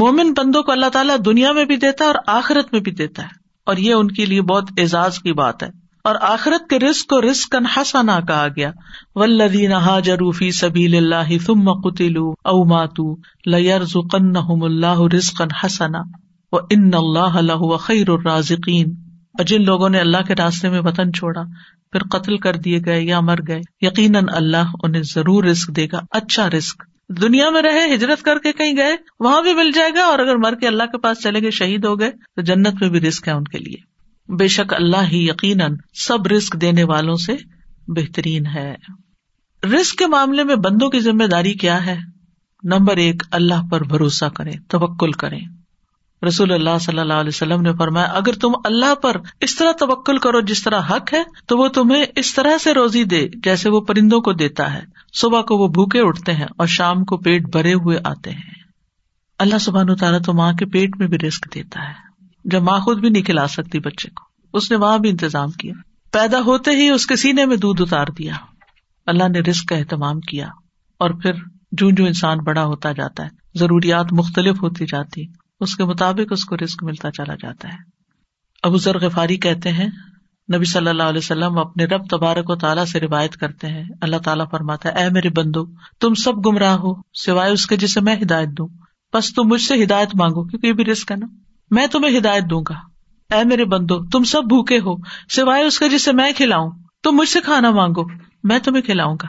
مومن بندوں کو اللہ تعالیٰ دنیا میں بھی دیتا ہے اور آخرت میں بھی دیتا ہے۔ اور یہ ان کے لیے بہت اعزاز کی بات ہے۔ اور آخرت کے رسک کو رسک حسنا کہا گیا۔ ولدین حاجروفی سبیل اللہ ثم قتلوا او ماتو لیرزقنہم اللہ رزقا حسنا۔ و ان اللہ لہو خیر الرازقین اور جن لوگوں نے اللہ کے راستے میں وطن چھوڑا، پھر قتل کر دیے گئے یا مر گئے، یقیناً اللہ انہیں ضرور رسک دے گا۔ اچھا رسک دنیا میں رہے، ہجرت کر کے کہیں گئے، وہاں بھی مل جائے گا اور اگر مر کے اللہ کے پاس چلے گئے، شہید ہو گئے، تو جنت میں بھی رسک ہے ان کے لیے۔ بے شک اللہ ہی یقیناً سب رسک دینے والوں سے بہترین ہے۔ رسک کے معاملے میں بندوں کی ذمہ داری کیا ہے؟ نمبر ایک، اللہ پر بھروسہ کریں، توکل کریں۔ رسول اللہ صلی اللہ علیہ وسلم نے فرمایا، اگر تم اللہ پر اس طرح توکل کرو جس طرح حق ہے، تو وہ تمہیں اس طرح سے روزی دے جیسے وہ پرندوں کو دیتا ہے۔ صبح کو وہ بھوکے اٹھتے ہیں اور شام کو پیٹ بھرے ہوئے آتے ہیں۔ اللہ سبحان تعالیٰ تو ماں کے پیٹ میں بھی رسک دیتا ہے۔ جب ماں خود بھی نہیں کھلا سکتی بچے کو، اس نے وہاں بھی انتظام کیا۔ پیدا ہوتے ہی اس کے سینے میں دودھ اتار دیا۔ اللہ نے رسک کا اہتمام کیا اور پھر جو جو انسان بڑا ہوتا جاتا ہے، ضروریات مختلف ہوتی جاتی۔ اس کے مطابق اس کو رسک ملتا چلا جاتا ہے۔ ابو ذر غفاری کہتے ہیں، نبی صلی اللہ علیہ وسلم اپنے رب تبارک و تعالیٰ سے روایت کرتے ہیں۔ اللہ تعالیٰ فرماتا ہے، اے میرے بندو، تم سب گمراہ ہو، سوائے اس کے جسے میں ہدایت دوں۔ بس تم مجھ سے ہدایت مانگو، کیونکہ یہ بھی رسک ہے نا۔ میں تمہیں ہدایت دوں گا۔ اے میرے بندو، تم سب بھوکے ہو، سوائے اس کے جسے میں کھلاؤں۔ تم مجھ سے کھانا مانگو، میں تمہیں کھلاؤں گا۔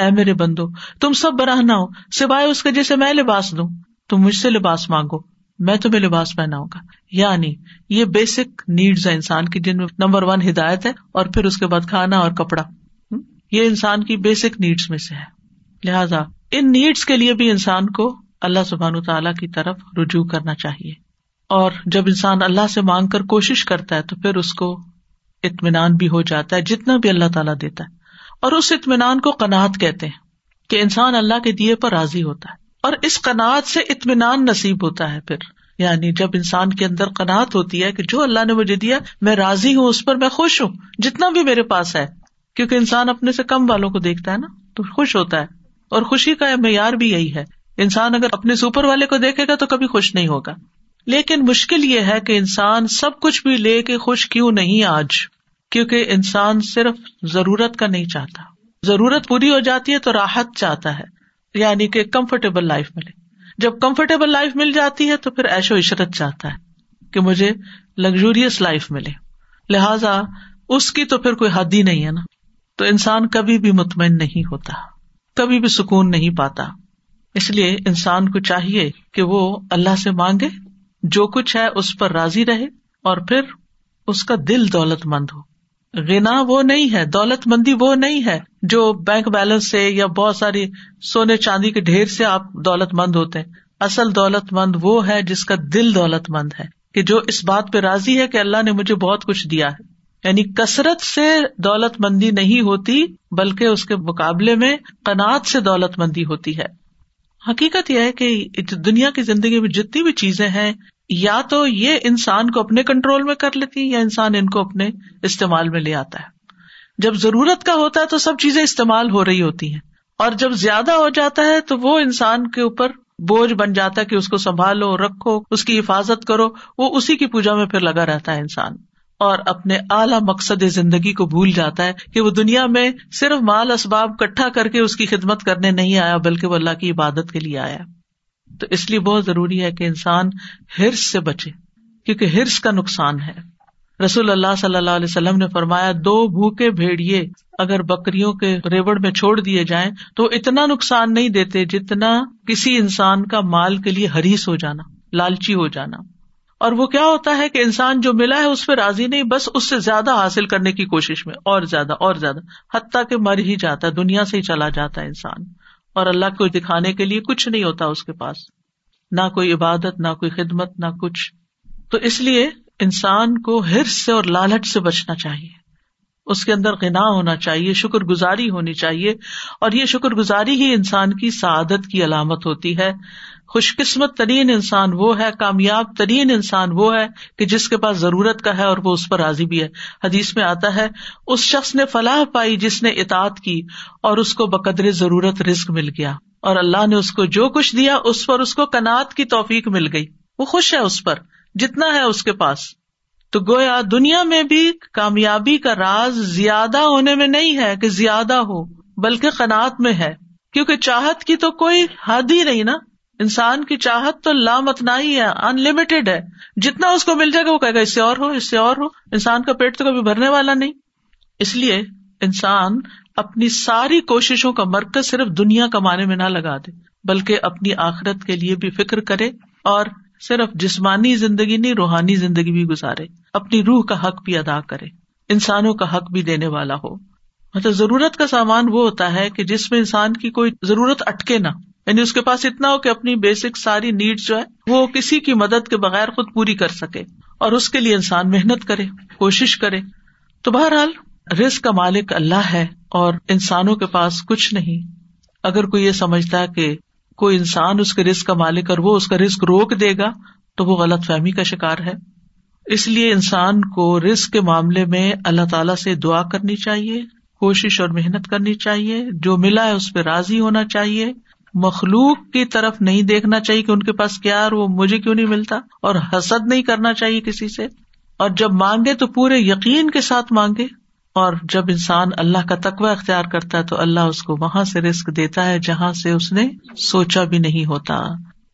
اے میرے بندو، تم سب براہنا ہو، سوائے اس کے جسے میں لباس دوں۔ تم مجھ سے لباس مانگو۔ میں تمہیں لباس پہناؤں گا۔ یعنی یہ بیسک نیڈس ہے انسان کی، جن میں نمبر ون ہدایت ہے اور پھر اس کے بعد کھانا اور کپڑا۔ یہ انسان کی بیسک نیڈس میں سے ہے۔ لہذا ان نیڈس کے لیے بھی انسان کو اللہ سبحان تعالیٰ کی طرف رجوع کرنا چاہیے۔ اور جب انسان اللہ سے مانگ کر کوشش کرتا ہے تو پھر اس کو اطمینان بھی ہو جاتا ہے، جتنا بھی اللہ تعالیٰ دیتا ہے۔ اور اس اطمینان کو کناط کہتے ہیں کہ انسان اللہ کے دیے پر راضی ہوتا ہے۔ اور اس کناط سے اطمینان نصیب ہوتا ہے پھر۔ یعنی جب انسان کے اندر کناط ہوتی ہے کہ جو اللہ نے مجھے دیا، میں راضی ہوں، اس پر میں خوش ہوں، جتنا بھی میرے پاس ہے۔ کیونکہ انسان اپنے سے کم والوں کو دیکھتا ہے نا، تو خوش ہوتا ہے۔ اور خوشی کا معیار بھی یہی ہے۔ انسان اگر اپنے سپر والے کو دیکھے گا تو کبھی خوش نہیں ہوگا۔ لیکن مشکل یہ ہے کہ انسان سب کچھ بھی لے کے خوش کیوں نہیں آج؟ کیونکہ انسان صرف ضرورت کا نہیں چاہتا۔ ضرورت پوری ہو جاتی ہے تو راحت چاہتا ہے۔ یعنی کہ کمفرٹیبل لائف ملے۔ جب کمفرٹیبل لائف مل جاتی ہے تو پھر ایش و عشرت چاہتا ہے کہ مجھے لگژریس لائف ملے۔ لہذا اس کی تو پھر کوئی حد ہی نہیں ہے نا۔ تو انسان کبھی بھی مطمئن نہیں ہوتا، کبھی بھی سکون نہیں پاتا۔ اس لیے انسان کو چاہیے کہ وہ اللہ سے مانگے، جو کچھ ہے اس پر راضی رہے اور پھر اس کا دل دولت مند ہو۔ گنا وہ نہیں ہے، دولت مندی وہ نہیں ہے جو بینک بیلنس سے یا بہت ساری سونے چاندی کے ڈھیر سے آپ دولت مند ہوتے ہیں۔ اصل دولت مند وہ ہے جس کا دل دولت مند ہے کہ جو اس بات پہ راضی ہے کہ اللہ نے مجھے بہت کچھ دیا ہے۔ یعنی کثرت سے دولت مندی نہیں ہوتی، بلکہ اس کے مقابلے میں کنات سے دولت مندی ہوتی ہے۔ حقیقت یہ ہے کہ دنیا کی زندگی میں جتنی بھی چیزیں ہیں یا تو یہ انسان کو اپنے کنٹرول میں کر لیتی یا انسان ان کو اپنے استعمال میں لے آتا ہے۔ جب ضرورت کا ہوتا ہے تو سب چیزیں استعمال ہو رہی ہوتی ہیں۔ اور جب زیادہ ہو جاتا ہے تو وہ انسان کے اوپر بوجھ بن جاتا ہے کہ اس کو سنبھالو، رکھو، اس کی حفاظت کرو۔ وہ اسی کی پوجا میں پھر لگا رہتا ہے انسان۔ اور اپنے اعلی مقصد زندگی کو بھول جاتا ہے کہ وہ دنیا میں صرف مال اسباب کٹھا کر کے اس کی خدمت کرنے نہیں آیا، بلکہ وہ اللہ کی عبادت کے لیے آیا۔ تو اس لیے بہت ضروری ہے کہ انسان ہرس سے بچے، کیونکہ ہرس کا نقصان ہے۔ رسول اللہ صلی اللہ علیہ وسلم نے فرمایا، دو بھوکے بھیڑیے اگر بکریوں کے ریوڑ میں چھوڑ دیے جائیں تو اتنا نقصان نہیں دیتے جتنا کسی انسان کا مال کے لیے ہریس ہو جانا، لالچی ہو جانا۔ اور وہ کیا ہوتا ہے کہ انسان جو ملا ہے اس پہ راضی نہیں، بس اس سے زیادہ حاصل کرنے کی کوشش میں، اور زیادہ اور زیادہ، حتیٰ کہ مر ہی جاتا ہے دنیا سے ہی چلا جاتا ہے انسان۔ اور اللہ کو دکھانے کے لیے کچھ نہیں ہوتا اس کے پاس۔ نہ کوئی عبادت، نہ کوئی خدمت، نہ کچھ۔ تو اس لیے انسان کو ہرس سے اور لالچ سے بچنا چاہیے۔ اس کے اندر گنا ہونا چاہیے، شکر گزاری ہونی چاہیے۔ اور یہ شکر گزاری ہی انسان کی سعادت کی علامت ہوتی ہے۔ خوش قسمت ترین انسان وہ ہے، کامیاب ترین انسان وہ ہے کہ جس کے پاس ضرورت کا ہے اور وہ اس پر راضی بھی ہے۔ حدیث میں آتا ہے، اس شخص نے فلاح پائی جس نے اطاط کی اور اس کو بقدر ضرورت رسک مل گیا۔ اور اللہ نے اس کو جو کچھ دیا، اس پر اس کو کنات کی توفیق مل گئی۔ وہ خوش ہے اس پر، جتنا ہے اس کے پاس۔ تو گویا دنیا میں بھی کامیابی کا راز زیادہ ہونے میں نہیں ہے کہ زیادہ ہو، بلکہ قناط میں ہے۔ کیونکہ چاہت کی تو کوئی حد ہی نہیں نا۔ انسان کی چاہت تو لامتنا ہی ہے ان لمیٹیڈ ہے۔ جتنا اس کو مل جائے گا، وہ کہے گا، اس سے اور ہو، اس سے اور ہو۔ انسان کا پیٹ تو کبھی بھرنے والا نہیں۔ اس لیے انسان اپنی ساری کوششوں کا مرکز صرف دنیا کمانے میں نہ لگا دے، بلکہ اپنی آخرت کے لیے بھی فکر کرے اور صرف جسمانی زندگی نہیں، روحانی زندگی بھی گزارے۔ اپنی روح کا حق بھی ادا کرے۔ انسانوں کا حق بھی دینے والا ہو۔ مطلب ضرورت کا سامان وہ ہوتا ہے کہ جس میں انسان کی کوئی ضرورت اٹکے نہ۔ یعنی اس کے پاس اتنا ہو کہ اپنی بیسک ساری نیڈ جو ہے، وہ کسی کی مدد کے بغیر خود پوری کر سکے اور اس کے لیے انسان محنت کرے، کوشش کرے۔ تو بہرحال رسک کا مالک اللہ ہے اور انسانوں کے پاس کچھ نہیں۔ اگر کوئی یہ سمجھتا ہے کہ کوئی انسان اس کے رسک کا مالک اور وہ اس کا رسک روک دے گا، تو وہ غلط فہمی کا شکار ہے۔ اس لیے انسان کو رسک کے معاملے میں اللہ تعالی سے دعا کرنی چاہیے، کوشش اور محنت کرنی چاہیے۔ جو ملا ہے اس پہ راضی ہونا چاہیے۔ مخلوق کی طرف نہیں دیکھنا چاہیے کہ ان کے پاس کیا وہ مجھے کیوں نہیں ملتا اور حسد نہیں کرنا چاہیے کسی سے اور جب مانگے تو پورے یقین کے ساتھ مانگے اور جب انسان اللہ کا تقوی اختیار کرتا ہے تو اللہ اس کو وہاں سے رسک دیتا ہے جہاں سے اس نے سوچا بھی نہیں ہوتا۔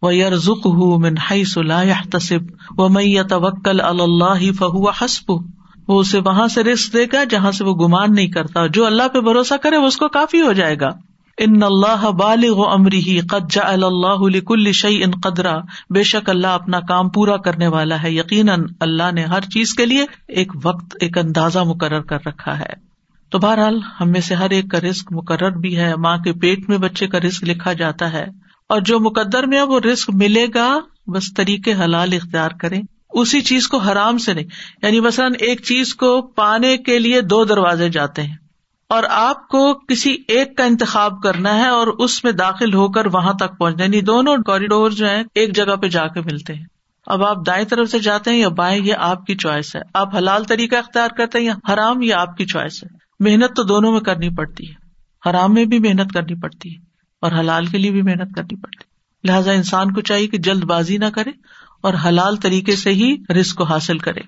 وہ یار ذک ہُ منہائی صلاح تصب و میں توکل اللہ فہو حسب وہ اسے وہاں سے رسک دے گا جہاں سے وہ گمان نہیں کرتا۔ جو اللہ پہ بھروسہ کرے وہ اس کو کافی ہو جائے گا۔ ان اللہ بالغ امری قد جعل اللہ لكل شيء قدرا۔ بے شک اللہ اپنا کام پورا کرنے والا ہے۔ یقیناً اللہ نے ہر چیز کے لیے ایک وقت، ایک اندازہ مقرر کر رکھا ہے۔ تو بہرحال ہم میں سے ہر ایک کا رسک مقرر بھی ہے۔ ماں کے پیٹ میں بچے کا رسک لکھا جاتا ہے۔ اور جو مقدر میں وہ رسک ملے گا، بس طریقے حلال اختیار کریں۔ اسی چیز کو حرام سے نہیں۔ یعنی مثلاً ایک چیز کو پانے کے لیے دو دروازے جاتے ہیں۔ اور آپ کو کسی ایک کا انتخاب کرنا ہے اور اس میں داخل ہو کر وہاں تک پہنچنا یعنی دونوں کوریڈور جو ہے ایک جگہ پہ جا کے ملتے ہیں۔ اب آپ دائیں طرف سے جاتے ہیں یا بائیں، یہ آپ کی چوائس ہے۔ آپ حلال طریقہ اختیار کرتے ہیں یا حرام، یہ آپ کی چوائس ہے۔ محنت تو دونوں میں کرنی پڑتی ہے۔ حرام میں بھی محنت کرنی پڑتی ہے اور حلال کے لیے بھی محنت کرنی پڑتی ہے۔ لہٰذا انسان کو چاہیے کہ جلد بازی نہ کرے اور حلال طریقے سے ہی رسک کو حاصل کرے۔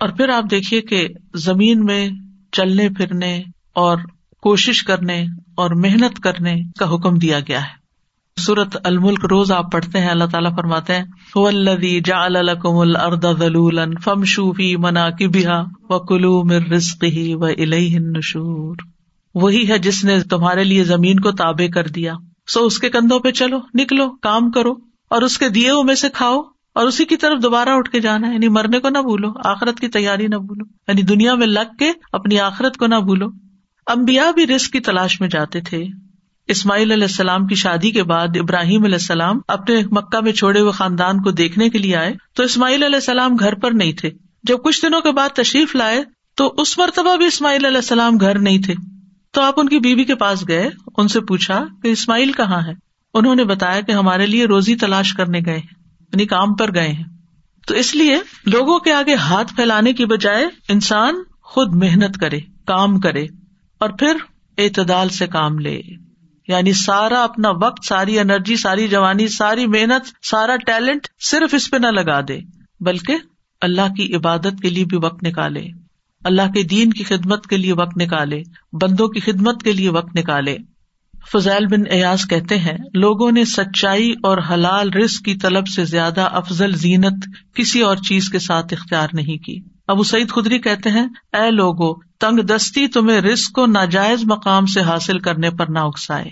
اور پھر آپ دیکھیے کہ زمین میں چلنے پھرنے اور کوشش کرنے اور محنت کرنے کا حکم دیا گیا ہے۔ سورت الملک روز آپ پڑھتے ہیں، اللہ تعالیٰ فرماتے ہیں جا فم شوفی منا کی و کلو مر رسق ہی و الشور وہی ہے جس نے تمہارے لیے زمین کو تابے کر دیا۔ سو اس کے کندھوں پہ چلو، نکلو، کام کرو اور اس کے دیے میں سے کھاؤ اور اسی کی طرف دوبارہ اٹھ کے جانا ہے۔ یعنی مرنے کو نہ بھولو، آخرت کی تیاری نہ بھولو۔ یعنی دنیا میں لگ کے اپنی آخرت کو نہ بھولو۔ امبیا بھی رسک کی تلاش میں جاتے تھے۔ اسماعیل علیہ السلام کی شادی کے بعد ابراہیم علیہ السلام اپنے مکہ میں چھوڑے ہوئے خاندان کو دیکھنے کے لیے آئے تو اسماعیل علیہ السلام گھر پر نہیں تھے۔ جب کچھ دنوں کے بعد تشریف لائے تو اس مرتبہ بھی اسماعیل علیہ السلام گھر نہیں تھے۔ تو آپ ان کی بیوی کے پاس گئے، ان سے پوچھا کہ اسماعیل کہاں ہے؟ انہوں نے بتایا کہ ہمارے لیے روزی تلاش کرنے گئے ہیں یعنی کام پر گئے ہیں۔ تو اس لیے لوگوں کے آگے ہاتھ پھیلانے کی بجائے انسان خود محنت کرے، کام کرے۔ اور پھر اعتدال سے کام لے۔ یعنی سارا اپنا وقت، ساری انرجی، ساری جوانی، ساری محنت، سارا ٹیلنٹ صرف اس پہ نہ لگا دے، بلکہ اللہ کی عبادت کے لیے بھی وقت نکالے۔ اللہ کے دین کی خدمت کے لیے وقت نکالے، بندوں کی خدمت کے لیے وقت نکالے۔ فضائل بن ایاز کہتے ہیں، لوگوں نے سچائی اور حلال رسک کی طلب سے زیادہ افضل زینت کسی اور چیز کے ساتھ اختیار نہیں کی۔ ابو سعید خدری کہتے ہیں، اے لوگو، تنگ دستی تمہیں رسک کو ناجائز مقام سے حاصل کرنے پر نہ اکسائے۔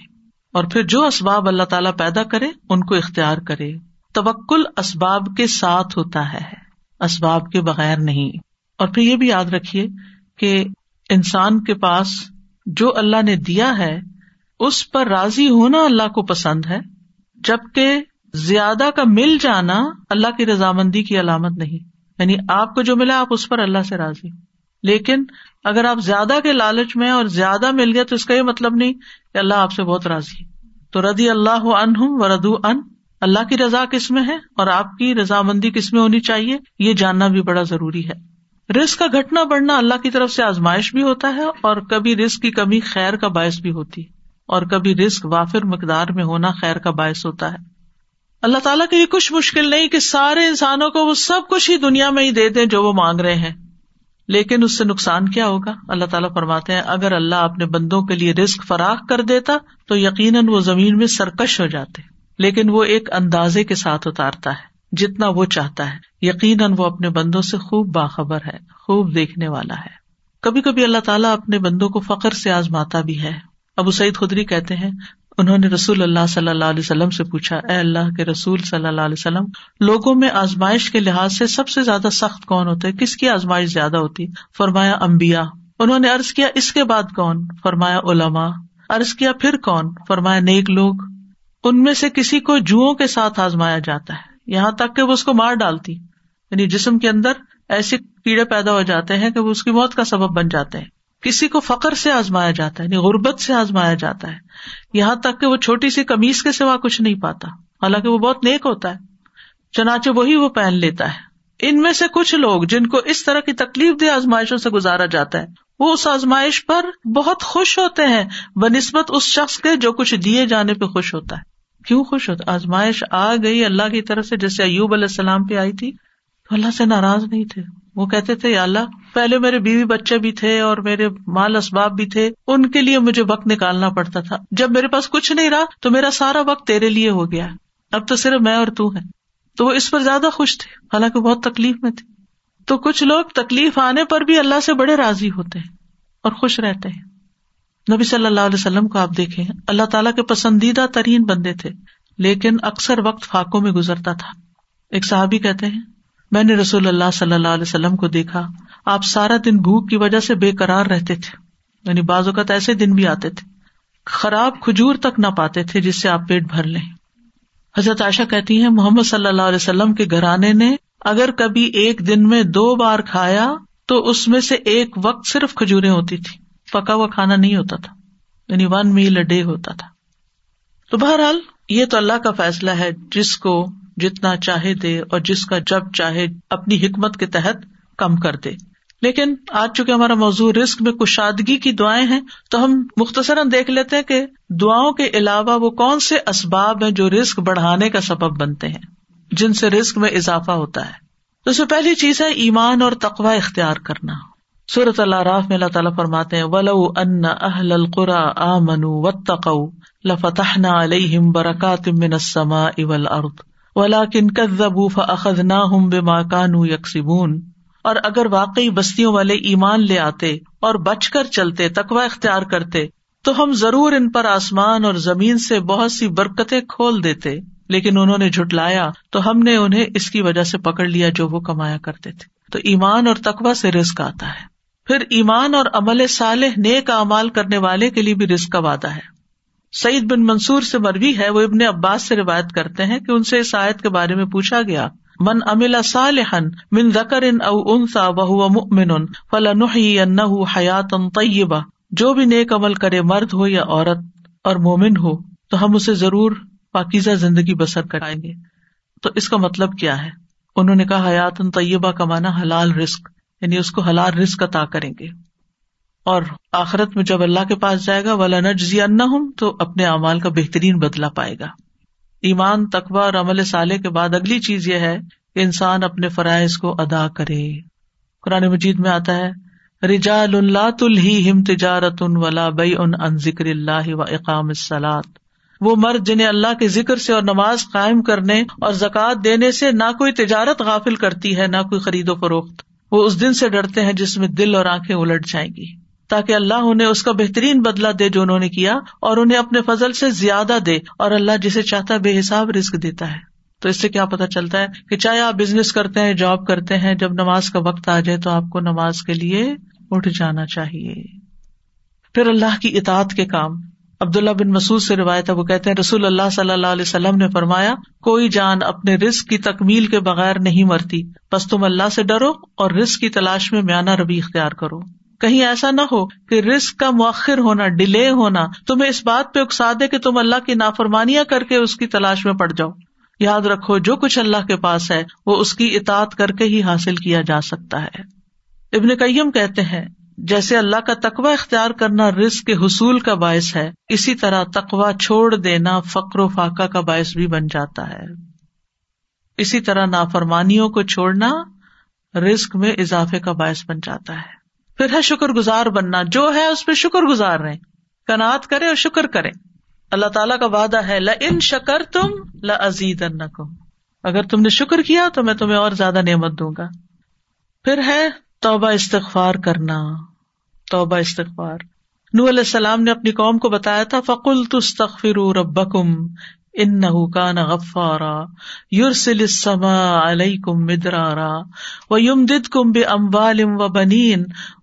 اور پھر جو اسباب اللہ تعالیٰ پیدا کرے، ان کو اختیار کرے۔ توکل اسباب کے ساتھ ہوتا ہے، اسباب کے بغیر نہیں۔ اور پھر یہ بھی یاد رکھیے کہ انسان کے پاس جو اللہ نے دیا ہے، اس پر راضی ہونا اللہ کو پسند ہے، جبکہ زیادہ کا مل جانا اللہ کی رضامندی کی علامت نہیں۔ یعنی آپ کو جو ملا آپ اس پر اللہ سے راضی لیکن اگر آپ زیادہ کے لالچ میں اور زیادہ مل گیا تو اس کا یہ مطلب نہیں کہ اللہ آپ سے بہت راضی تو ردی اللہ ان ہوں و ردو ان اللہ کی رضا کس میں ہے اور آپ کی رضامندی کس میں ہونی چاہیے؟ یہ جاننا بھی بڑا ضروری ہے۔ رسک کا گھٹنا بڑھنا اللہ کی طرف سے آزمائش بھی ہوتا ہے اور کبھی رسک کی کمی خیر کا باعث بھی ہوتی اور کبھی رسک وافر مقدار میں ہونا خیر کا باعث ہوتا ہے۔ اللہ تعالیٰ کے لیے کچھ مشکل نہیں کہ سارے انسانوں کو وہ سب کچھ ہی دنیا میں ہی دے دیں جو وہ مانگ رہے ہیں۔ لیکن اس سے نقصان کیا ہوگا؟ اللہ تعالیٰ فرماتے ہیں، اگر اللہ اپنے بندوں کے لیے رسک فراخ کر دیتا تو یقیناً وہ زمین میں سرکش ہو جاتے۔ لیکن وہ ایک اندازے کے ساتھ اتارتا ہے، جتنا وہ چاہتا ہے۔ یقیناً وہ اپنے بندوں سے خوب باخبر ہے، خوب دیکھنے والا ہے۔ کبھی کبھی اللہ تعالیٰ اپنے بندوں کو فخر سے آزماتا بھی ہے۔ ابو سعید خدری کہتے ہیں انہوں نے رسول اللہ صلی اللہ علیہ وسلم سے پوچھا، اے اللہ کے رسول صلی اللہ علیہ وسلم، لوگوں میں آزمائش کے لحاظ سے سب سے زیادہ سخت کون ہوتے؟ کس کی آزمائش زیادہ ہوتی؟ فرمایا امبیا انہوں نے ارض کیا، اس کے بعد کون؟ فرمایا علما ارض کیا، پھر کون؟ فرمایا نیک لوگ۔ ان میں سے کسی کو جوؤں کے ساتھ آزمایا جاتا ہے، یہاں تک کہ وہ اس کو مار ڈالتی۔ یعنی جسم کے اندر ایسے کیڑے پیدا ہو جاتے ہیں کہ وہ اس کی موت کا سبب بن جاتے ہیں۔ کسی کو فخر سے آزمایا جاتا ہے یعنی غربت سے آزمایا جاتا ہے۔ یہاں تک کہ وہ چھوٹی سی کمیز کے سوا کچھ نہیں پاتا۔ حالانکہ وہ بہت نیک ہوتا ہے۔ چنانچہ وہی وہ پہن لیتا ہے۔ ان میں سے کچھ لوگ جن کو اس طرح کی تکلیف دہ آزمائشوں سے گزارا جاتا ہے، وہ اس آزمائش پر بہت خوش ہوتے ہیں۔ بہ نسبت اس شخص کے جو کچھ دیے جانے پہ خوش ہوتا ہے۔ کیوں خوش ہوتا آزمائش آ گئی اللہ کی طرف سے، جیسے ایوب علیہ السلام پہ آئی تھی۔ تو اللہ سے ناراض نہیں تھے۔ وہ کہتے تھے اللہ، پہلے میرے بیوی بچے بھی تھے اور میرے مال اسباب بھی تھے، ان کے لیے مجھے وقت نکالنا پڑتا تھا۔ جب میرے پاس کچھ نہیں رہا، تو میرا سارا وقت تیرے لیے ہو گیا اب تو صرف میں اور تو ہے۔ تو وہ اس پر زیادہ خوش تھے۔ حالانکہ بہت تکلیف میں تھی تو کچھ لوگ تکلیف آنے پر بھی اللہ سے بڑے راضی ہوتے ہیں اور خوش رہتے ہیں۔ نبی صلی اللہ علیہ وسلم کو آپ دیکھیں، اللہ تعالیٰ کے پسندیدہ ترین بندے تھے، لیکن اکثر وقت فاقوں میں گزرتا تھا۔ ایک صحابی کہتے ہیں میں نے رسول اللہ صلی اللہ علیہ وسلم کو دیکھا۔ آپ سارا دن بھوک کی وجہ سے بے قرار رہتے تھے۔ یعنی بعض اوقات ایسے دن بھی آتے تھے۔ خراب کھجور تک نہ پاتے تھے جس سے آپ پیٹ بھر لیں۔ حضرت عائشہ کہتی ہیں، محمد صلی اللہ علیہ وسلم کے گھرانے نے اگر کبھی ایک دن میں دو بار کھایا تو اس میں سے ایک وقت صرف کھجورے ہوتی تھی پکا ہوا کھانا نہیں ہوتا تھا۔ یعنی ون میل اے ڈے ہوتا تھا۔ تو بہرحال یہ تو اللہ کا فیصلہ ہے جس کو جتنا چاہے دے اور جس کا جب چاہے اپنی حکمت کے تحت کم کر دے۔ لیکن آج چونکہ ہمارا موضوع رسک میں کشادگی کی دعائیں ہیں، تو ہم مختصراً دیکھ لیتے ہیں کہ دعاؤں کے علاوہ وہ کون سے اسباب ہیں جو رسک بڑھانے کا سبب بنتے ہیں، جن سے رسک میں اضافہ ہوتا ہے۔ تو اس میں پہلی چیز ہے ایمان اور تقوا اختیار کرنا۔ صورت اللہ راف میں اللہ تعالیٰ فرماتے ہیں، ولو ان اہل القرا آ منو و تقو علیہم برکات من السماء والارض ولاکن کذبوا فاخذناهم بما كانوا يكسبون۔ اور اگر واقعی بستیوں والے ایمان لے آتے اور بچ کر چلتے تقوا اختیار کرتے، تو ہم ضرور ان پر آسمان اور زمین سے بہت سی برکتیں کھول دیتے۔ لیکن انہوں نے جھٹلایا تو ہم نے انہیں اس کی وجہ سے پکڑ لیا جو وہ کمایا کرتے تھے۔ تو ایمان اور تقوا سے رسک آتا ہے۔ پھر ایمان اور عمل صالح نیک امال کرنے والے کے لیے بھی رسک کا وعدہ ہے۔ سعید بن منصور سے مروی ہے، وہ ابن عباس سے روایت کرتے ہیں کہ ان سے اس آیت کے بارے میں پوچھا گیا، من املا صالحن من ذکر او انسا وہ مؤمن فلنحيينه حیات طیبہ۔ جو بھی نیک عمل کرے مرد ہو یا عورت اور مومن ہو، تو ہم اسے ضرور پاکیزہ زندگی بسر کرائیں گے۔ تو اس کا مطلب کیا ہے؟ انہوں نے کہا حیات طیبہ کا مانا حلال رسک یعنی اس کو حلال رسک عطا کریں گے۔ اور آخرت میں جب اللہ کے پاس جائے گا ولا نجزی ان ہوں تو اپنے اعمال کا بہترین بدلا پائے گا۔ ایمان تقوا اور عمل سالے کے بعد اگلی چیز یہ ہے کہ انسان اپنے فرائض کو ادا کرے۔ قرآن مجید میں آتا ہے رجا اللہ تل ہم تجارت ان ولا بئی ان ان ذکر اللہ و اقام السلات وہ مرد جنہیں اللہ کے ذکر سے اور نماز قائم کرنے اور زکوٰۃ دینے سے نہ کوئی تجارت غافل کرتی ہے، نہ کوئی خرید و فروخت۔ وہ اس دن سے ڈرتے ہیں جس میں دل اور آنکھیں الٹ جائیں گی۔ تاکہ اللہ انہیں اس کا بہترین بدلا دے جو انہوں نے کیا اور انہیں اپنے فضل سے زیادہ دے اور اللہ جسے چاہتا بے حساب رسک دیتا ہے۔ تو اس سے کیا پتا چلتا ہے کہ چاہے آپ بزنس کرتے ہیں جاب کرتے ہیں، جب نماز کا وقت آ جائے تو آپ کو نماز کے لیے اٹھ جانا چاہیے۔ پھر اللہ کی اطاعت کے کام۔ عبد اللہ بن مسعود سے روایت ہے، وہ کہتے ہیں، رسول اللہ صلی اللہ علیہ وسلم نے فرمایا، کوئی جان اپنے رسک کی تکمیل کے بغیر نہیں مرتی۔ بس تم اللہ سے ڈرو اور رسک کی تلاش میں میانہ ربی اختیار کرو۔ کہیں ایسا نہ ہو کہ رسک کا مؤخر ہونا، ڈیلے ہونا، تمہیں اس بات پہ اکسا دے کہ تم اللہ کی نافرمانیاں کر کے اس کی تلاش میں پڑ جاؤ۔ یاد رکھو، جو کچھ اللہ کے پاس ہے، وہ اس کی اطاعت کر کے ہی حاصل کیا جا سکتا ہے۔ ابن کئیم کہتے ہیں، جیسے اللہ کا تقوی اختیار کرنا رزق کے حصول کا باعث ہے، اسی طرح تقوا چھوڑ دینا فقر و فاقہ کا باعث بھی بن جاتا ہے۔ اسی طرح نافرمانیوں کو چھوڑنا رسک میں اضافے کا باعث بن جاتا ہے۔ پھر ہے شکر گزار بننا۔ جو ہے اس پہ شکر گزار رہے کنات کرے اور شکر کرے اللہ تعالیٰ کا وعدہ ہے ل ان شکر تم لزید اگر تم نے شکر کیا تو میں تمہیں اور زیادہ نعمت دوں گا۔ پھر ہے توبہ استغفار کرنا۔ توبہ استغفار۔ نو علیہ السلام نے اپنی قوم کو بتایا تھا فکل تستغفر ربکم ان نہ غفارا۔ یورسل السماء علیکم مدرارا۔ و یم دد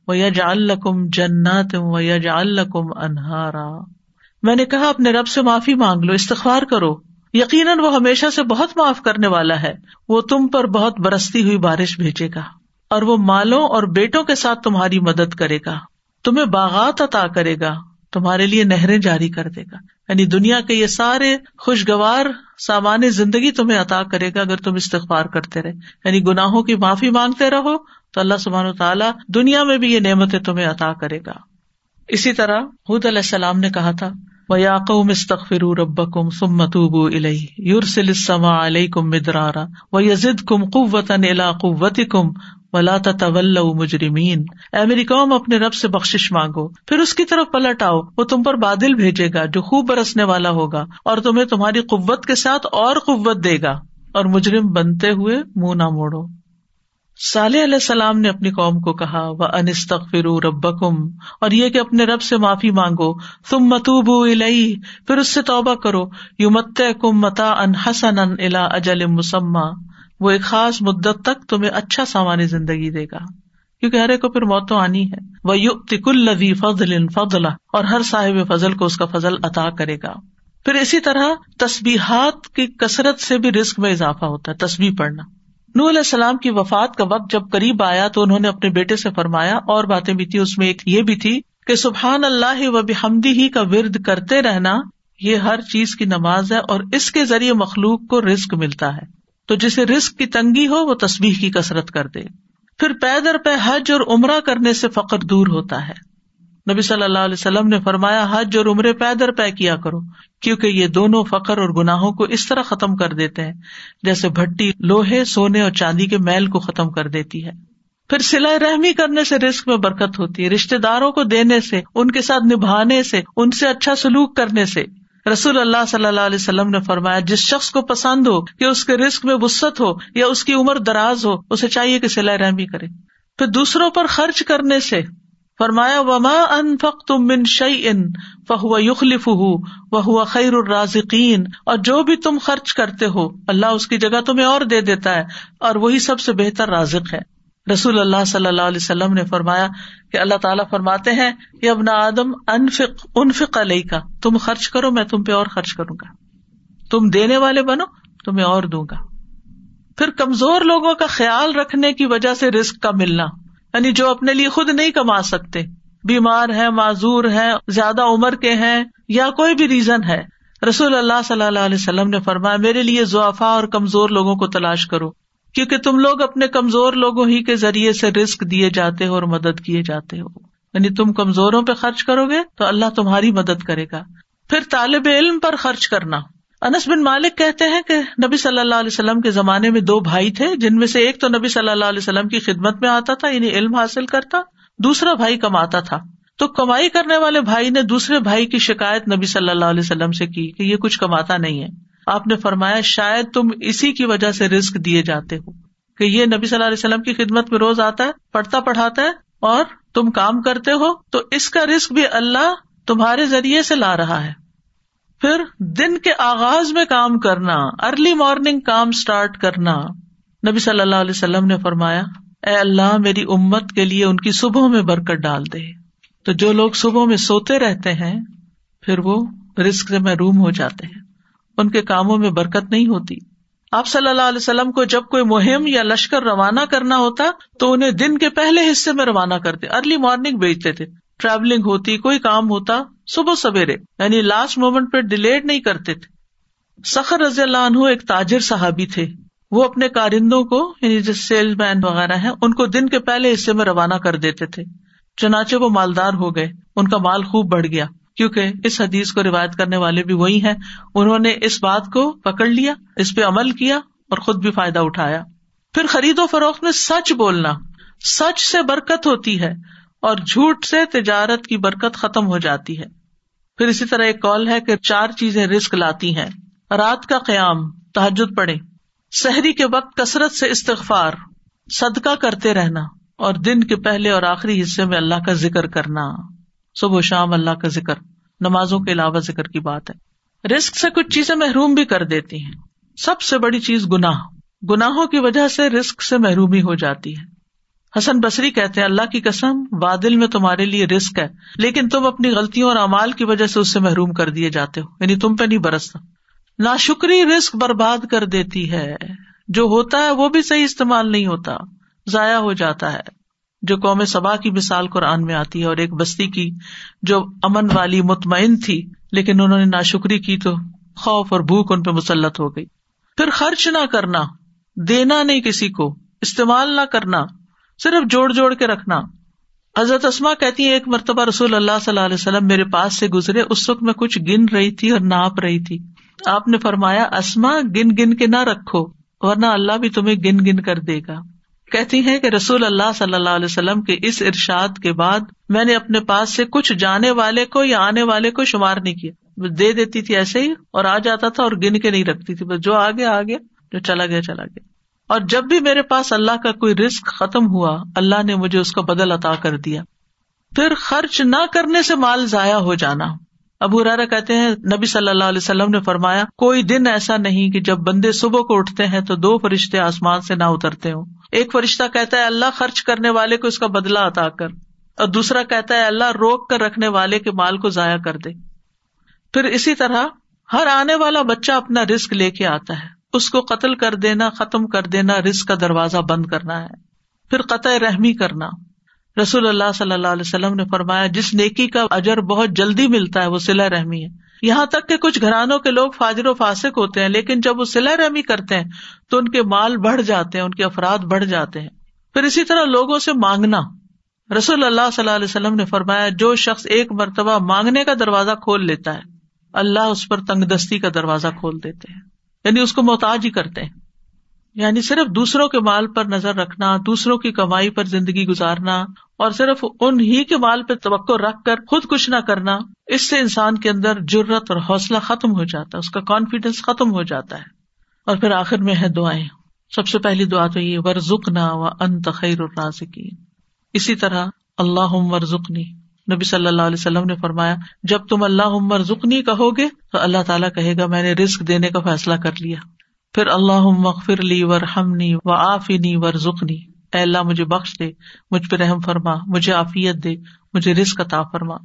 کم یج الکم جنات و یج الکم انہارا میں نے کہا، اپنے رب سے معافی مانگ لو، استغفار کرو۔ یقیناً وہ ہمیشہ سے بہت معاف کرنے والا ہے۔ وہ تم پر بہت برستی ہوئی بارش بھیجے گا، اور وہ مالوں اور بیٹوں کے ساتھ تمہاری مدد کرے گا۔ تمہیں باغات عطا کرے گا، تمہارے لیے نہریں جاری کر دے گا۔ یعنی دنیا کے یہ سارے خوشگوار سامان زندگی تمہیں عطا کرے گا اگر تم استغفار کرتے رہے۔ یعنی گناہوں کی معافی مانگتے رہو تو اللہ سبحان و تعالیٰ دنیا میں بھی یہ نعمتیں تمہیں عطا کرے گا۔ اسی طرح حد علیہ السلام نے کہا تھا وہ یاقوم استخر رب کم سم متوب یورسل علیہ کم مدرارا و یزد کم قوت ولا طول مجرمین اے میری قوم، اپنے رب سے بخش مانگو، پھر اس کی طرف پلٹ آؤ، وہ تم پر بادل بھیجے گا جو خوب برسنے والا ہوگا، اور تمہیں تمہاری قوت کے ساتھ اور قوت دے گا۔ اور مجرم بنتے ہوئے منہ نہ موڑو۔ صالح علیہ السلام نے اپنی قوم کو کہا وہ انستق فرو رب اور یہ کہ اپنے رب سے معافی مانگو۔ تم متوب پھر اس سے توبہ کرو۔ یو مت کم متا ان حسن الا اجل مسمہ وہ ایک خاص مدت تک تمہیں اچھا سامانی زندگی دے گا۔ کیونکہ ہر ایک کو پھر موت تو آنی ہے۔ وہ یو تکل لدی فضل فضلہ اور ہر صاحب فضل کو اس کا فضل عطا کرے گا۔ پھر اسی طرح تصبیحات کی کثرت سے بھی رسک میں اضافہ ہوتا ہے تصویر پڑھنا۔ نور علیہ السلام کی وفات کا وقت جب قریب آیا تو انہوں نے اپنے بیٹے سے فرمایا، اور باتیں بھی تھی اس میں ایک یہ بھی تھی کہ سبحان اللہ و بحمدی ہی کا ورد کرتے رہنا یہ ہر چیز کی نماز ہے اور اس کے ذریعے مخلوق کو رسک ملتا ہے۔ تو جسے رسک کی تنگی ہو وہ تصویر کی کسرت کر دے۔ پھر پیدر پہ حج اور عمرہ کرنے سے فخر دور ہوتا ہے۔ نبی صلی اللہ علیہ وسلم نے فرمایا، حج اور عمرے پیدر پے کیا کرو، کیونکہ یہ دونوں فخر اور گناہوں کو اس طرح ختم کر دیتے ہیں، جیسے بھٹی لوہے، سونے اور چاندی کے میل کو ختم کر دیتی ہے۔ پھر سلائی رحمی کرنے سے رسک میں برکت ہوتی ہے رشتے داروں کو دینے سے، ان کے ساتھ نبھانے سے، ان سے اچھا سلوک کرنے سے۔ رسول اللہ صلی اللہ علیہ وسلم نے فرمایا، جس شخص کو پسند ہو کہ اس کے رسک میں وسط ہو یا اس کی عمر دراز ہو، اسے چاہیے کہ سلائی رحمی کرے۔ پھر دوسروں پر خرچ کرنے سے فرمایا، وما ان تم من شعی ان فہو یخلف ہُو وہ خیر الرازقین اور جو بھی تم خرچ کرتے ہو، اللہ اس کی جگہ تمہیں اور دے دیتا ہے اور وہی سب سے بہتر رازق ہے۔ رسول اللہ صلی اللہ علیہ وسلم نے فرمایا کہ اللہ تعالیٰ فرماتے ہیں کہ ابن آدم، انفق انفق علیہ کا تم خرچ کرو، میں تم پہ اور خرچ کروں گا۔ تم دینے والے بنو، تمہیں اور دوں گا۔ پھر کمزور لوگوں کا خیال رکھنے کی وجہ سے رسک کا ملنا۔ یعنی جو اپنے لیے خود نہیں کما سکتے۔ بیمار ہے معذور ہے زیادہ عمر کے ہیں، یا کوئی بھی ریزن ہے۔ رسول اللہ صلی اللہ علیہ وسلم نے فرمایا، میرے لیے ضعفا اور کمزور لوگوں کو تلاش کرو، کیونکہ تم لوگ اپنے کمزور لوگوں ہی کے ذریعے سے رسک دیے جاتے ہو اور مدد کیے جاتے ہو۔ یعنی تم کمزوروں پہ خرچ کرو گے تو اللہ تمہاری مدد کرے گا۔ پھر طالب علم پر خرچ کرنا۔ انس بن مالک کہتے ہیں کہ نبی صلی اللہ علیہ وسلم کے زمانے میں دو بھائی تھے، جن میں سے ایک تو نبی صلی اللہ علیہ وسلم کی خدمت میں آتا تھا یعنی علم حاصل کرتا، دوسرا بھائی کماتا تھا۔ تو کمائی کرنے والے بھائی نے دوسرے بھائی کی شکایت نبی صلی اللہ علیہ وسلم سے کی کہ یہ کچھ کماتا نہیں ہے۔ آپ نے فرمایا، شاید تم اسی کی وجہ سے رسک دیے جاتے ہو کہ یہ نبی صلی اللہ علیہ وسلم کی خدمت میں روز آتا ہے، پڑھتا پڑھاتا ہے اور تم کام کرتے ہو، تو اس کا رسک بھی اللہ تمہارے ذریعے سے لا رہا ہے۔ پھر دن کے آغاز میں کام کرنا ارلی مارننگ کام اسٹارٹ کرنا۔ نبی صلی اللہ علیہ وسلم نے فرمایا، اے اللہ، میری امت کے لیے ان کی صبح میں برکت ڈال دے۔ تو جو لوگ صبح میں سوتے رہتے ہیں، پھر وہ رسک سے محروم ہو جاتے ہیں۔ ان کے کاموں میں برکت نہیں ہوتی۔ آپ صلی اللہ علیہ وسلم کو جب کوئی مہم یا لشکر روانہ کرنا ہوتا، تو انہیں دن کے پہلے حصے میں روانہ کرتے ارلی مارننگ بھیجتے تھے۔ ٹریولنگ ہوتی، کوئی کام ہوتا صبح سویرے یعنی لاسٹ مومنٹ پہ ڈیلیٹ نہیں کرتے تھے۔ سخر رضی اللہ عنہ ایک تاجر صحابی تھے۔ وہ اپنے کارندوں کو یعنی جو سیلس مین وغیرہ ہیں، ان کو دن کے پہلے حصے میں روانہ کر دیتے تھے۔ چنانچہ وہ مالدار ہو گئے۔ ان کا مال خوب بڑھ گیا۔ کیونکہ اس حدیث کو روایت کرنے والے بھی وہی ہیں۔ انہوں نے اس بات کو پکڑ لیا، اس پہ عمل کیا اور خود بھی فائدہ اٹھایا۔ پھر خرید و فروخت میں سچ بولنا، سچ سے برکت ہوتی ہے اور جھوٹ سے تجارت کی برکت ختم ہو جاتی ہے۔ پھر اسی طرح ایک کال ہے کہ چار چیزیں رسک لاتی ہیں۔ رات کا قیام تحجد پڑے شہری کے وقت کثرت سے استغفار، صدقہ کرتے رہنا، اور دن کے پہلے اور آخری حصے میں اللہ کا ذکر کرنا۔ صبح و شام اللہ کا ذکر، نمازوں کے علاوہ ذکر کی بات ہے۔ رسک سے کچھ چیزیں محروم بھی کر دیتی ہیں۔ سب سے بڑی چیز گناہ۔ گناہوں کی وجہ سے رسک سے محرومی ہو جاتی ہے۔ حسن بصری کہتے ہیں، اللہ کی قسم، بادل میں تمہارے لیے رسک ہے، لیکن تم اپنی غلطیوں اور امال کی وجہ سے اس سے محروم کر دیے جاتے ہو۔ یعنی تم پہ نہیں برستا۔ نا شکری رسک برباد کر دیتی ہے۔ جو ہوتا ہے وہ بھی صحیح استعمال نہیں ہوتا۔ ضائع ہو جاتا ہے۔ جو قوم سبا کی مثال قرآن میں آتی ہے اور ایک بستی کی جو امن والی مطمئن تھی، لیکن انہوں نے نا شکری کی تو خوف اور بھوک ان پہ مسلط ہو گئی۔ پھر خرچ نہ کرنا، دینا نہیں کسی کو، استعمال نہ کرنا۔ صرف جوڑ جوڑ کے رکھنا۔ حضرت اسما کہتی ہے ایک مرتبہ رسول اللہ صلی اللہ علیہ وسلم میرے پاس سے گزرے، اس وقت میں کچھ گن رہی تھی اور ناپ رہی تھی۔ آپ نے فرمایا اسما گن گن کے نہ رکھو، ورنہ اللہ بھی تمہیں گن گن کر دے گا۔ کہتی ہے کہ رسول اللہ صلی اللہ علیہ وسلم کے اس ارشاد کے بعد میں نے اپنے پاس سے کچھ جانے والے کو یا آنے والے کو شمار نہیں کیا۔ دے دیتی تھی ایسے ہی اور آ جاتا تھا اور گن کے نہیں رکھتی تھی، بس جو آ گیا آ گیا جو چلا گیا چلا گیا۔ اور جب بھی میرے پاس اللہ کا کوئی رسک ختم ہوا، اللہ نے مجھے اس کا بدل عطا کر دیا۔ پھر خرچ نہ کرنے سے مال ضائع ہو جانا۔ ابو رارا کہتے ہیں، نبی صلی اللہ علیہ وسلم نے فرمایا، کوئی دن ایسا نہیں کہ جب بندے صبح کو اٹھتے ہیں تو دو فرشتے آسمان سے نہ اترتے ہوں۔ ایک فرشتہ کہتا ہے، اللہ خرچ کرنے والے کو اس کا بدلا عطا کر۔ اور دوسرا کہتا ہے، اللہ روک کر رکھنے والے کے مال کو ضائع کر دے۔ پھر اسی طرح ہر آنے والا بچہ اپنا رسک لے کے آتا ہے۔ اس کو قتل کر دینا، ختم کر دینا رسک کا دروازہ بند کرنا ہے۔ پھر قطع رحمی کرنا۔ رسول اللہ صلی اللہ علیہ وسلم نے فرمایا، جس نیکی کا اجر بہت جلدی ملتا ہے، وہ سلا رحمی ہے۔ یہاں تک کہ کچھ گھرانوں کے لوگ فاجر و فاسق ہوتے ہیں، لیکن جب وہ سلا رحمی کرتے ہیں، تو ان کے مال بڑھ جاتے ہیں، ان کے افراد بڑھ جاتے ہیں۔ پھر اسی طرح لوگوں سے مانگنا۔ رسول اللہ صلی اللہ علیہ وسلم نے فرمایا، جو شخص ایک مرتبہ مانگنے کا دروازہ کھول لیتا ہے، اللہ اس پر تنگ دستی کا دروازہ کھول دیتے ہیں۔ یعنی اس کو محتاج ہی کرتے ہیں۔ یعنی صرف دوسروں کے مال پر نظر رکھنا، دوسروں کی کمائی پر زندگی گزارنا اور صرف ان ہی کے مال پہ توقع رکھ کر خود کچھ نہ کرنا، اس سے انسان کے اندر جرت اور حوصلہ ختم ہو جاتا ہے، اس کا کانفیڈینس ختم ہو جاتا ہے۔ اور پھر آخر میں ہے دعائیں۔ سب سے پہلی دعا تو یہ ورژ نہ و ان تخیر الرازقین اسی طرح اللہ ورژنی نبی صلی اللہ علیہ وسلم نے فرمایا، جب تم اللہ عمر زکنی کہو گے، تو اللہ تعالیٰ کہے گا، میں نے رسک دینے کا فیصلہ کر لیا۔ پھر اللہ مغفر لی ور ہمنی و آفنی ور زکنی اے اللہ، مجھے بخش دے، مجھ پہ رحم فرما، مجھے عافیت دے، مجھے رسک عطا فرما۔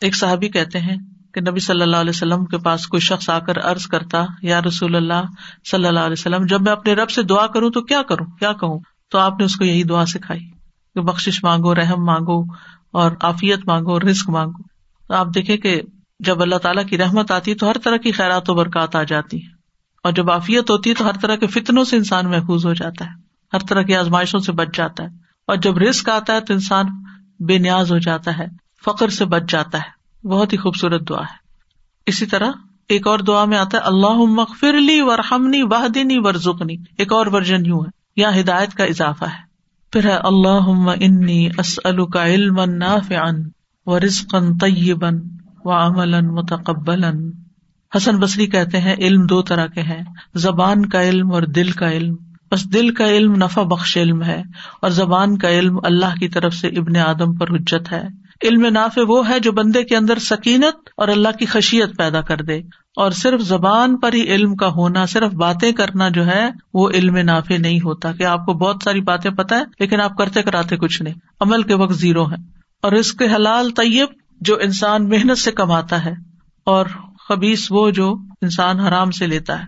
ایک صحابی کہتے ہیں کہ نبی صلی اللہ علیہ وسلم کے پاس کوئی شخص آ کر ارض کرتا، یا رسول اللہ صلی اللہ علیہ وسلم، جب میں اپنے رب سے دعا کروں تو کیا کروں، کیا کہوں؟ تو آپ نے اس کو یہی دعا سکھائی کہ بخش مانگو، رحم مانگو اور عافیت مانگو رسک مانگو۔ تو آپ دیکھیں کہ جب اللہ تعالیٰ کی رحمت آتی تو ہر طرح کی خیرات و برکات آ جاتی ہے اور جب عافیت ہوتی ہے تو ہر طرح کے فتنوں سے انسان محفوظ ہو جاتا ہے۔ ہر طرح کی آزمائشوں سے بچ جاتا ہے۔ اور جب رسک آتا ہے تو انسان بے نیاز ہو جاتا ہے فخر سے بچ جاتا ہے۔ بہت ہی خوبصورت دعا ہے۔ اسی طرح ایک اور دعا میں آتا ہے اللہ مغفر لی ورحمنی واہدینی ورژنی ایک اور ورژن یوں ہے، یہاں ہدایت کا اضافہ ہے۔ پھر ہے اللہ انی اسل کا علم نافعن و رزقن طیبن و عمل متقبل حسن بصری کہتے ہیں، علم دو طرح کے ہیں۔ زبان کا علم اور دل کا علم۔ بس دل کا علم نفع بخش علم ہے، اور زبان کا علم اللہ کی طرف سے ابن آدم پر حجت ہے۔ علم نافع وہ ہے جو بندے کے اندر سکینت اور اللہ کی خشیت پیدا کر دے۔ اور صرف زبان پر ہی علم کا ہونا، صرف باتیں کرنا جو ہے، وہ علم نافع نہیں ہوتا۔ کہ آپ کو بہت ساری باتیں پتہ ہے لیکن آپ کرتے کراتے کچھ نہیں۔ عمل کے وقت زیرو ہے۔ اور اس کے حلال، طیب، جو انسان محنت سے کماتا ہے۔ اور خبیص وہ جو انسان حرام سے لیتا ہے۔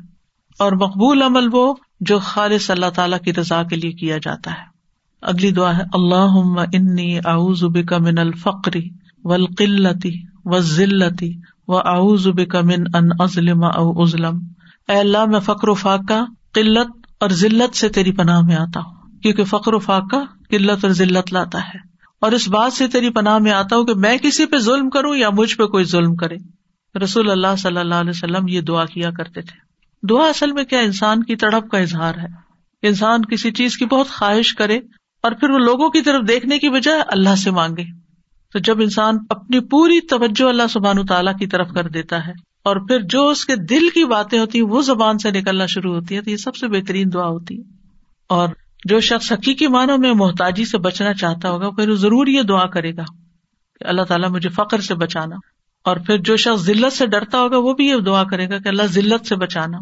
اور مقبول عمل وہ جو خالص اللہ تعالی کی رضا کے لیے کیا جاتا ہے۔ اگلی دعا ہے اللہ انی اعوذ بک من الفقری والقلتی والذلتی و اعوذ بک من ان اظلم او اظلم. اے اللہ، میں فقر و فاقہ، قلت اور ذلت سے تیری پناہ میں آتا ہوں، کیونکہ فقر و فاقہ قلت اور ذلت لاتا ہے۔ اور اس بات سے تیری پناہ میں آتا ہوں کہ میں کسی پہ ظلم کروں یا مجھ پہ کوئی ظلم کرے۔ رسول اللہ صلی اللہ علیہ وسلم یہ دعا کیا کرتے تھے۔ دعا اصل میں کیا؟ انسان کی تڑپ کا اظہار ہے۔ انسان کسی چیز کی بہت خواہش کرے اور پھر وہ لوگوں کی طرف دیکھنے کی بجائے اللہ سے مانگے۔ تو جب انسان اپنی پوری توجہ اللہ سبحان تعالیٰ کی طرف کر دیتا ہے، اور پھر جو اس کے دل کی باتیں ہوتی ہیں، وہ زبان سے نکلنا شروع ہوتی ہے تو یہ سب سے بہترین دعا ہوتی ہے۔ اور جو شخص حقیقی معنوں میں محتاجی سے بچنا چاہتا ہوگا، پھر وہ ضرور یہ دعا کرے گا کہ اللہ تعالیٰ مجھے فخر سے بچانا۔ اور پھر جو شخص ذلت سے ڈرتا ہوگا، وہ بھی یہ دعا کرے گا کہ اللہ ذلت سے بچانا۔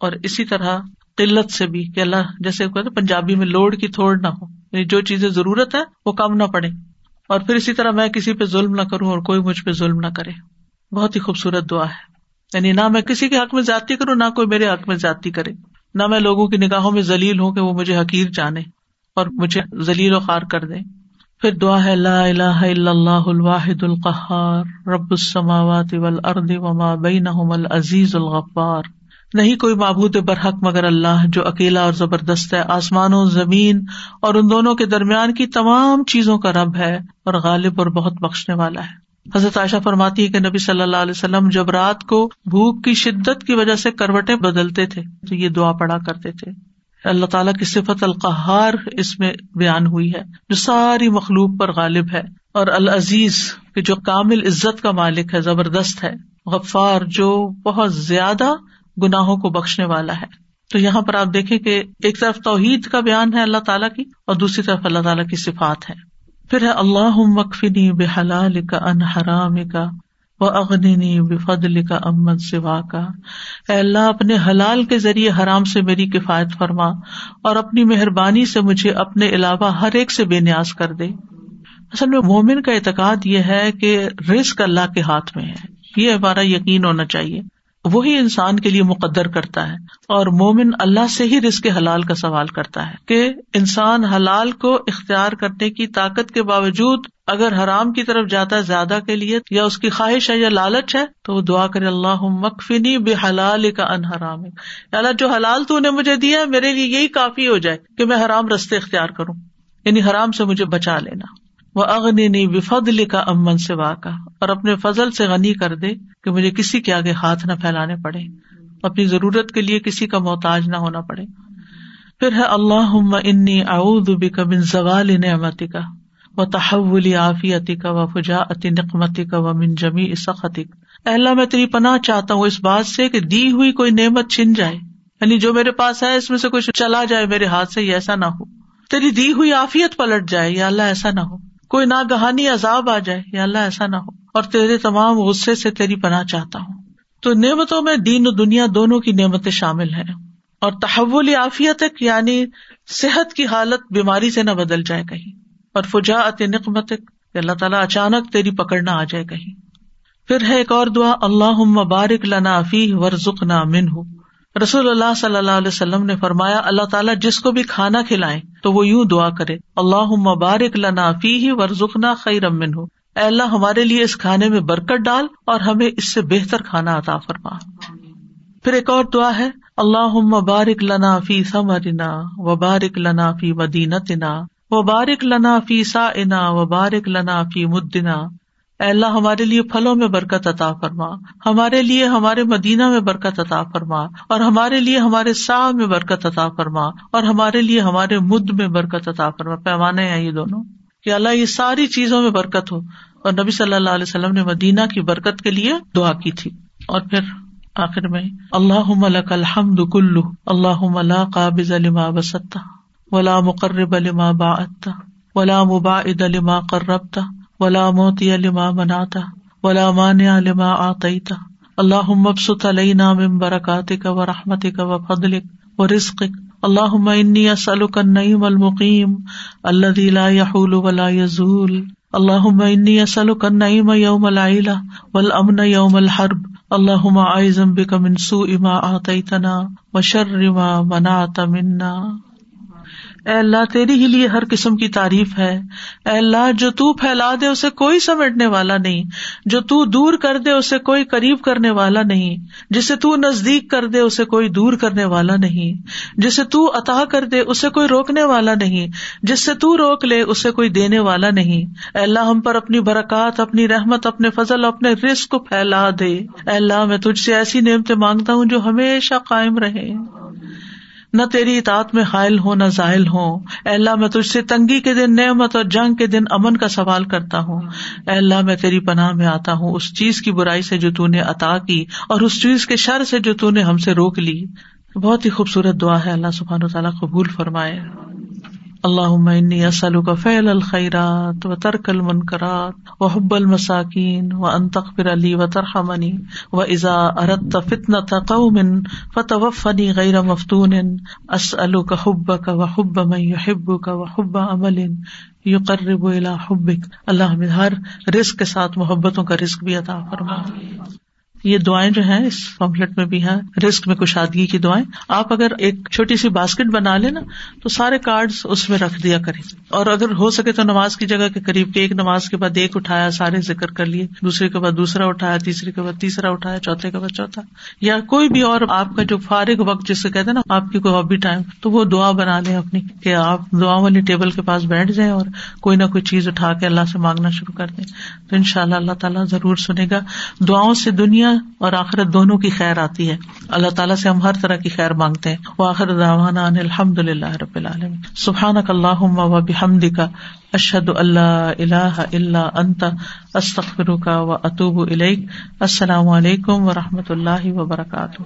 اور اسی طرح قلت سے بھی کہ اللہ، جیسے کہتے پنجابی میں لوڈ کی تھوڑ نہ ہو۔ یعنی جو چیزیں ضرورت ہے وہ کم نہ پڑے۔ اور پھر اسی طرح میں کسی پہ ظلم نہ کروں اور کوئی مجھ پہ ظلم نہ کرے۔ بہت ہی خوبصورت دعا ہے۔ یعنی نہ میں کسی کے حق میں زیادتی کروں، نہ کوئی میرے حق میں زیادتی کرے۔ نہ میں لوگوں کی نگاہوں میں ذلیل ہوں کہ وہ مجھے حقیر جانے اور مجھے ذلیل و خوار کر دے پھر دعا ہے، لا الہ الا اللہ الواحد القہار، رب السماوات والارض وما بینہم العزیز الغفار۔ نہیں کوئی معبود برحق مگر اللہ جو اکیلا اور زبردست ہے آسمانوں زمین اور ان دونوں کے درمیان کی تمام چیزوں کا رب ہے اور غالب اور بہت بخشنے والا ہے۔ حضرت عائشہ فرماتی ہے کہ نبی صلی اللہ علیہ وسلم جب رات کو بھوک کی شدت کی وجہ سے کروٹیں بدلتے تھے تو یہ دعا پڑا کرتے تھے۔ اللہ تعالیٰ کی صفت القہار اس میں بیان ہوئی ہے، جو ساری مخلوق پر غالب ہے اور العزیز جو کامل عزت کا مالک ہے، زبردست ہے، غفار، جو بہت زیادہ گناہوں کو بخشنے والا ہے۔ تو یہاں پر آپ دیکھیں کہ ایک طرف توحید کا بیان ہے اللہ تعالیٰ کی اور دوسری طرف اللہ تعالیٰ کی صفات ہے پھر ہے اللہ مکفنی بے حلال کا ان حرام کا و اغنی بے فضل کا امن سوا کا اے اللہ، اپنے حلال کے ذریعے حرام سے میری کفایت فرما اور اپنی مہربانی سے مجھے اپنے علاوہ ہر ایک سے بے نیاز کر دے۔ اصل میں مومن کا اعتقاد یہ ہے کہ رزق اللہ کے ہاتھ میں ہے۔ یہ ہمارا یقین ہونا چاہیے۔ وہی انسان کے لیے مقدر کرتا ہے اور مومن اللہ سے ہی رزق حلال کا سوال کرتا ہے کہ انسان حلال کو اختیار کرنے کی طاقت کے باوجود اگر حرام کی طرف جاتا ہے زیادہ کے لیے یا اس کی خواہش ہے یا لالچ ہے تو وہ دعا کرے اللہ مکفنی بے حلال کا ان حرام اللہ، جو حلال تو نے مجھے دیا میرے لیے یہی کافی ہو جائے کہ میں حرام رستے اختیار کروں یعنی حرام سے مجھے بچا لینا۔ وہ اغنی نی وفد لکھا امن سے واقع اور اپنے فضل سے غنی کر دے کہ مجھے کسی کے آگے ہاتھ نہ پھیلانے پڑے۔ اپنی ضرورت کے لیے کسی کا محتاج نہ ہونا پڑے۔ پھر ہے اللہ انی اعوذ بک من زوال نعمتی کا و تحول عافیتی کا و فجاعت نقمتی کا و من جمی سختی اللہ، میں تیری پناہ چاہتا ہوں اس بات سے کہ دی ہوئی کوئی نعمت چھن جائے۔ یعنی جو میرے پاس ہے، اس میں سے کچھ چلا جائے، میرے ہاتھ سے ایسا نہ ہو۔ تیری دی ہوئی عافیت پلٹ جائے، یا اللہ، ایسا نہ ہو۔ کوئی ناگہانی عذاب آ جائے، یا اللہ ایسا نہ ہو۔ اور تیرے تمام غصے سے تیری پناہ چاہتا ہوں۔ تو نعمتوں میں دین و دنیا دونوں کی نعمتیں شامل ہیں۔ اور تحول عافیت یعنی صحت کی حالت بیماری سے نہ بدل جائے کہیں۔ اور فجاعت نقمت اللہ تعالیٰ اچانک تیری پکڑنا آ جائے کہیں۔ پھر ہے ایک اور دعا اللہ مبارک لنا فی ورژ نہ من ہوں رسول اللہ صلی اللہ علیہ وسلم نے فرمایا، اللہ تعالیٰ جس کو بھی کھانا کھلائے تو وہ یوں دعا کرے اللہ مبارک لنا فی ہی ورژنا خی رمن ہو اے اللہ، ہمارے لیے اس کھانے میں برکت ڈال اور ہمیں اس سے بہتر کھانا عطا فرما۔ پھر ایک اور دعا ہے اللہ مبارک لنا فی سمرنا و بارک لنا فی مدینتنا و بارک لنا فی سا انا و بارک لنا فی مدنا۔ اے اللہ، ہمارے لیے پھلوں میں برکت عطا فرما۔ ہمارے لیے، ہمارے مدینہ میں برکت عطا فرما۔ اور ہمارے لیے، ہمارے سا میں برکت عطا فرما۔ اور ہمارے لیے، ہمارے مد میں برکت عطا فرما۔ پیمانے ہیں یہ دونوں۔ کہ اللہ، یہ ساری چیزوں میں برکت ہو۔ اور نبی صلی اللہ علیہ وسلم نے مدینہ کی برکت کے لیے دعا کی تھی۔ اور پھر آخر میں اللہ ملک الحمد کلو اللہ ملا قابض علما بستا ولا مقرب علما با ولا مباعد علما قربتا ولا موتی لما مناتا، ولا مانع لما آتیتا۔ اللہ مبسط علینا من برکاتک و رحمتک و فضلک و رزقک۔ اللہم انی اسألک النعیم المقیم الذي لا يحول ولا يزول اللہم انی اسألک النعیم یوم العیلہ والامن یوم الحرب۔ اللہم اعظم بک من سوء ما آتیتنا و شر ما منعت منا۔ اے اللہ تیری ہی لیے ہر قسم کی تعریف ہے۔ اے اللہ، جو تو پھیلا دے اسے کوئی سمیٹنے والا نہیں۔ جو تو دور کر دے اسے کوئی قریب کرنے والا نہیں۔ جسے تو نزدیک کر دے اسے کوئی دور کرنے والا نہیں۔ جسے تو عطا کر دے اسے کوئی روکنے والا نہیں۔ جس سے تو روک لے اسے کوئی دینے والا نہیں۔ اے اللہ، ہم پر اپنی برکات، اپنی رحمت، اپنے فضل، اپنے رسک کو پھیلا دے۔ اے اللہ، میں تجھ سے ایسی نعمتیں مانگتا ہوں جو ہمیشہ قائم رہے۔ نہ تیری اطاعت میں حائل ہو نہ زائل ہو اے اللہ، میں تجھ سے تنگی کے دن، نعمت اور جنگ کے دن امن کا سوال کرتا ہوں۔ اے اللہ، میں تیری پناہ میں آتا ہوں۔ اس چیز کی برائی سے جو نے عطا کی اور اس چیز کے شر سے جو نے ہم سے روک لی۔ بہت ہی خوبصورت دعا ہے۔ اللہ سبحان و تعالیٰ قبول فرمائے۔ اللہ انی اسلو کا فعل الخیرات و ترک المنکرات و حب المساکین و انتخر علی و ترحمنی و ازا ارت فتن قوم فتوفنی غیر مفتون اسلو کا حب کا و حب میں حب کا و حب عمل یو قرب حبک اللہ ہر رزق کے ساتھ محبتوں کا رزق بھی عطا فرما۔ یہ دعائیں جو ہیں، اس پمفلٹ میں بھی ہیں رسک میں کشادگی کی دعائیں۔ آپ اگر ایک چھوٹی سی باسکٹ بنا لیں نا، تو سارے کارڈ اس میں رکھ دیا کریں۔ اور اگر ہو سکے تو نماز کی جگہ کے قریب ایک نماز کے بعد ایک اٹھایا، سارے ذکر کر لیے۔ دوسرے کے بعد دوسرا اٹھایا، تیسرے کے بعد تیسرا اٹھایا، چوتھے کے بعد چوتھا۔ یا کوئی بھی اور آپ کا جو فارغ وقت جس سے کہتے نا، آپ کی کوئی ہابی ٹائم تو وہ دعا بنا لیں اپنی کہ آپ دعا والی ٹیبل کے پاس بیٹھ جائیں اور کوئی نہ کوئی چیز اٹھا کے اللہ سے مانگنا شروع کر دیں۔ تو ان شاء اللہ اللہ تعالیٰ ضرور سنے گا۔ دعاؤں سے دنیا اور آخرت دونوں کی خیر آتی ہے۔ اللہ تعالیٰ سے ہم ہر طرح کی خیر مانگتے ہیں۔ وہ آخر الحمد للہ رب العالم سبحان اللہ و بحمد کا اشد اللہ اللہ اللہ انت استخر کا و اطوب السلام علیکم و رحمۃ اللہ وبرکاتہ۔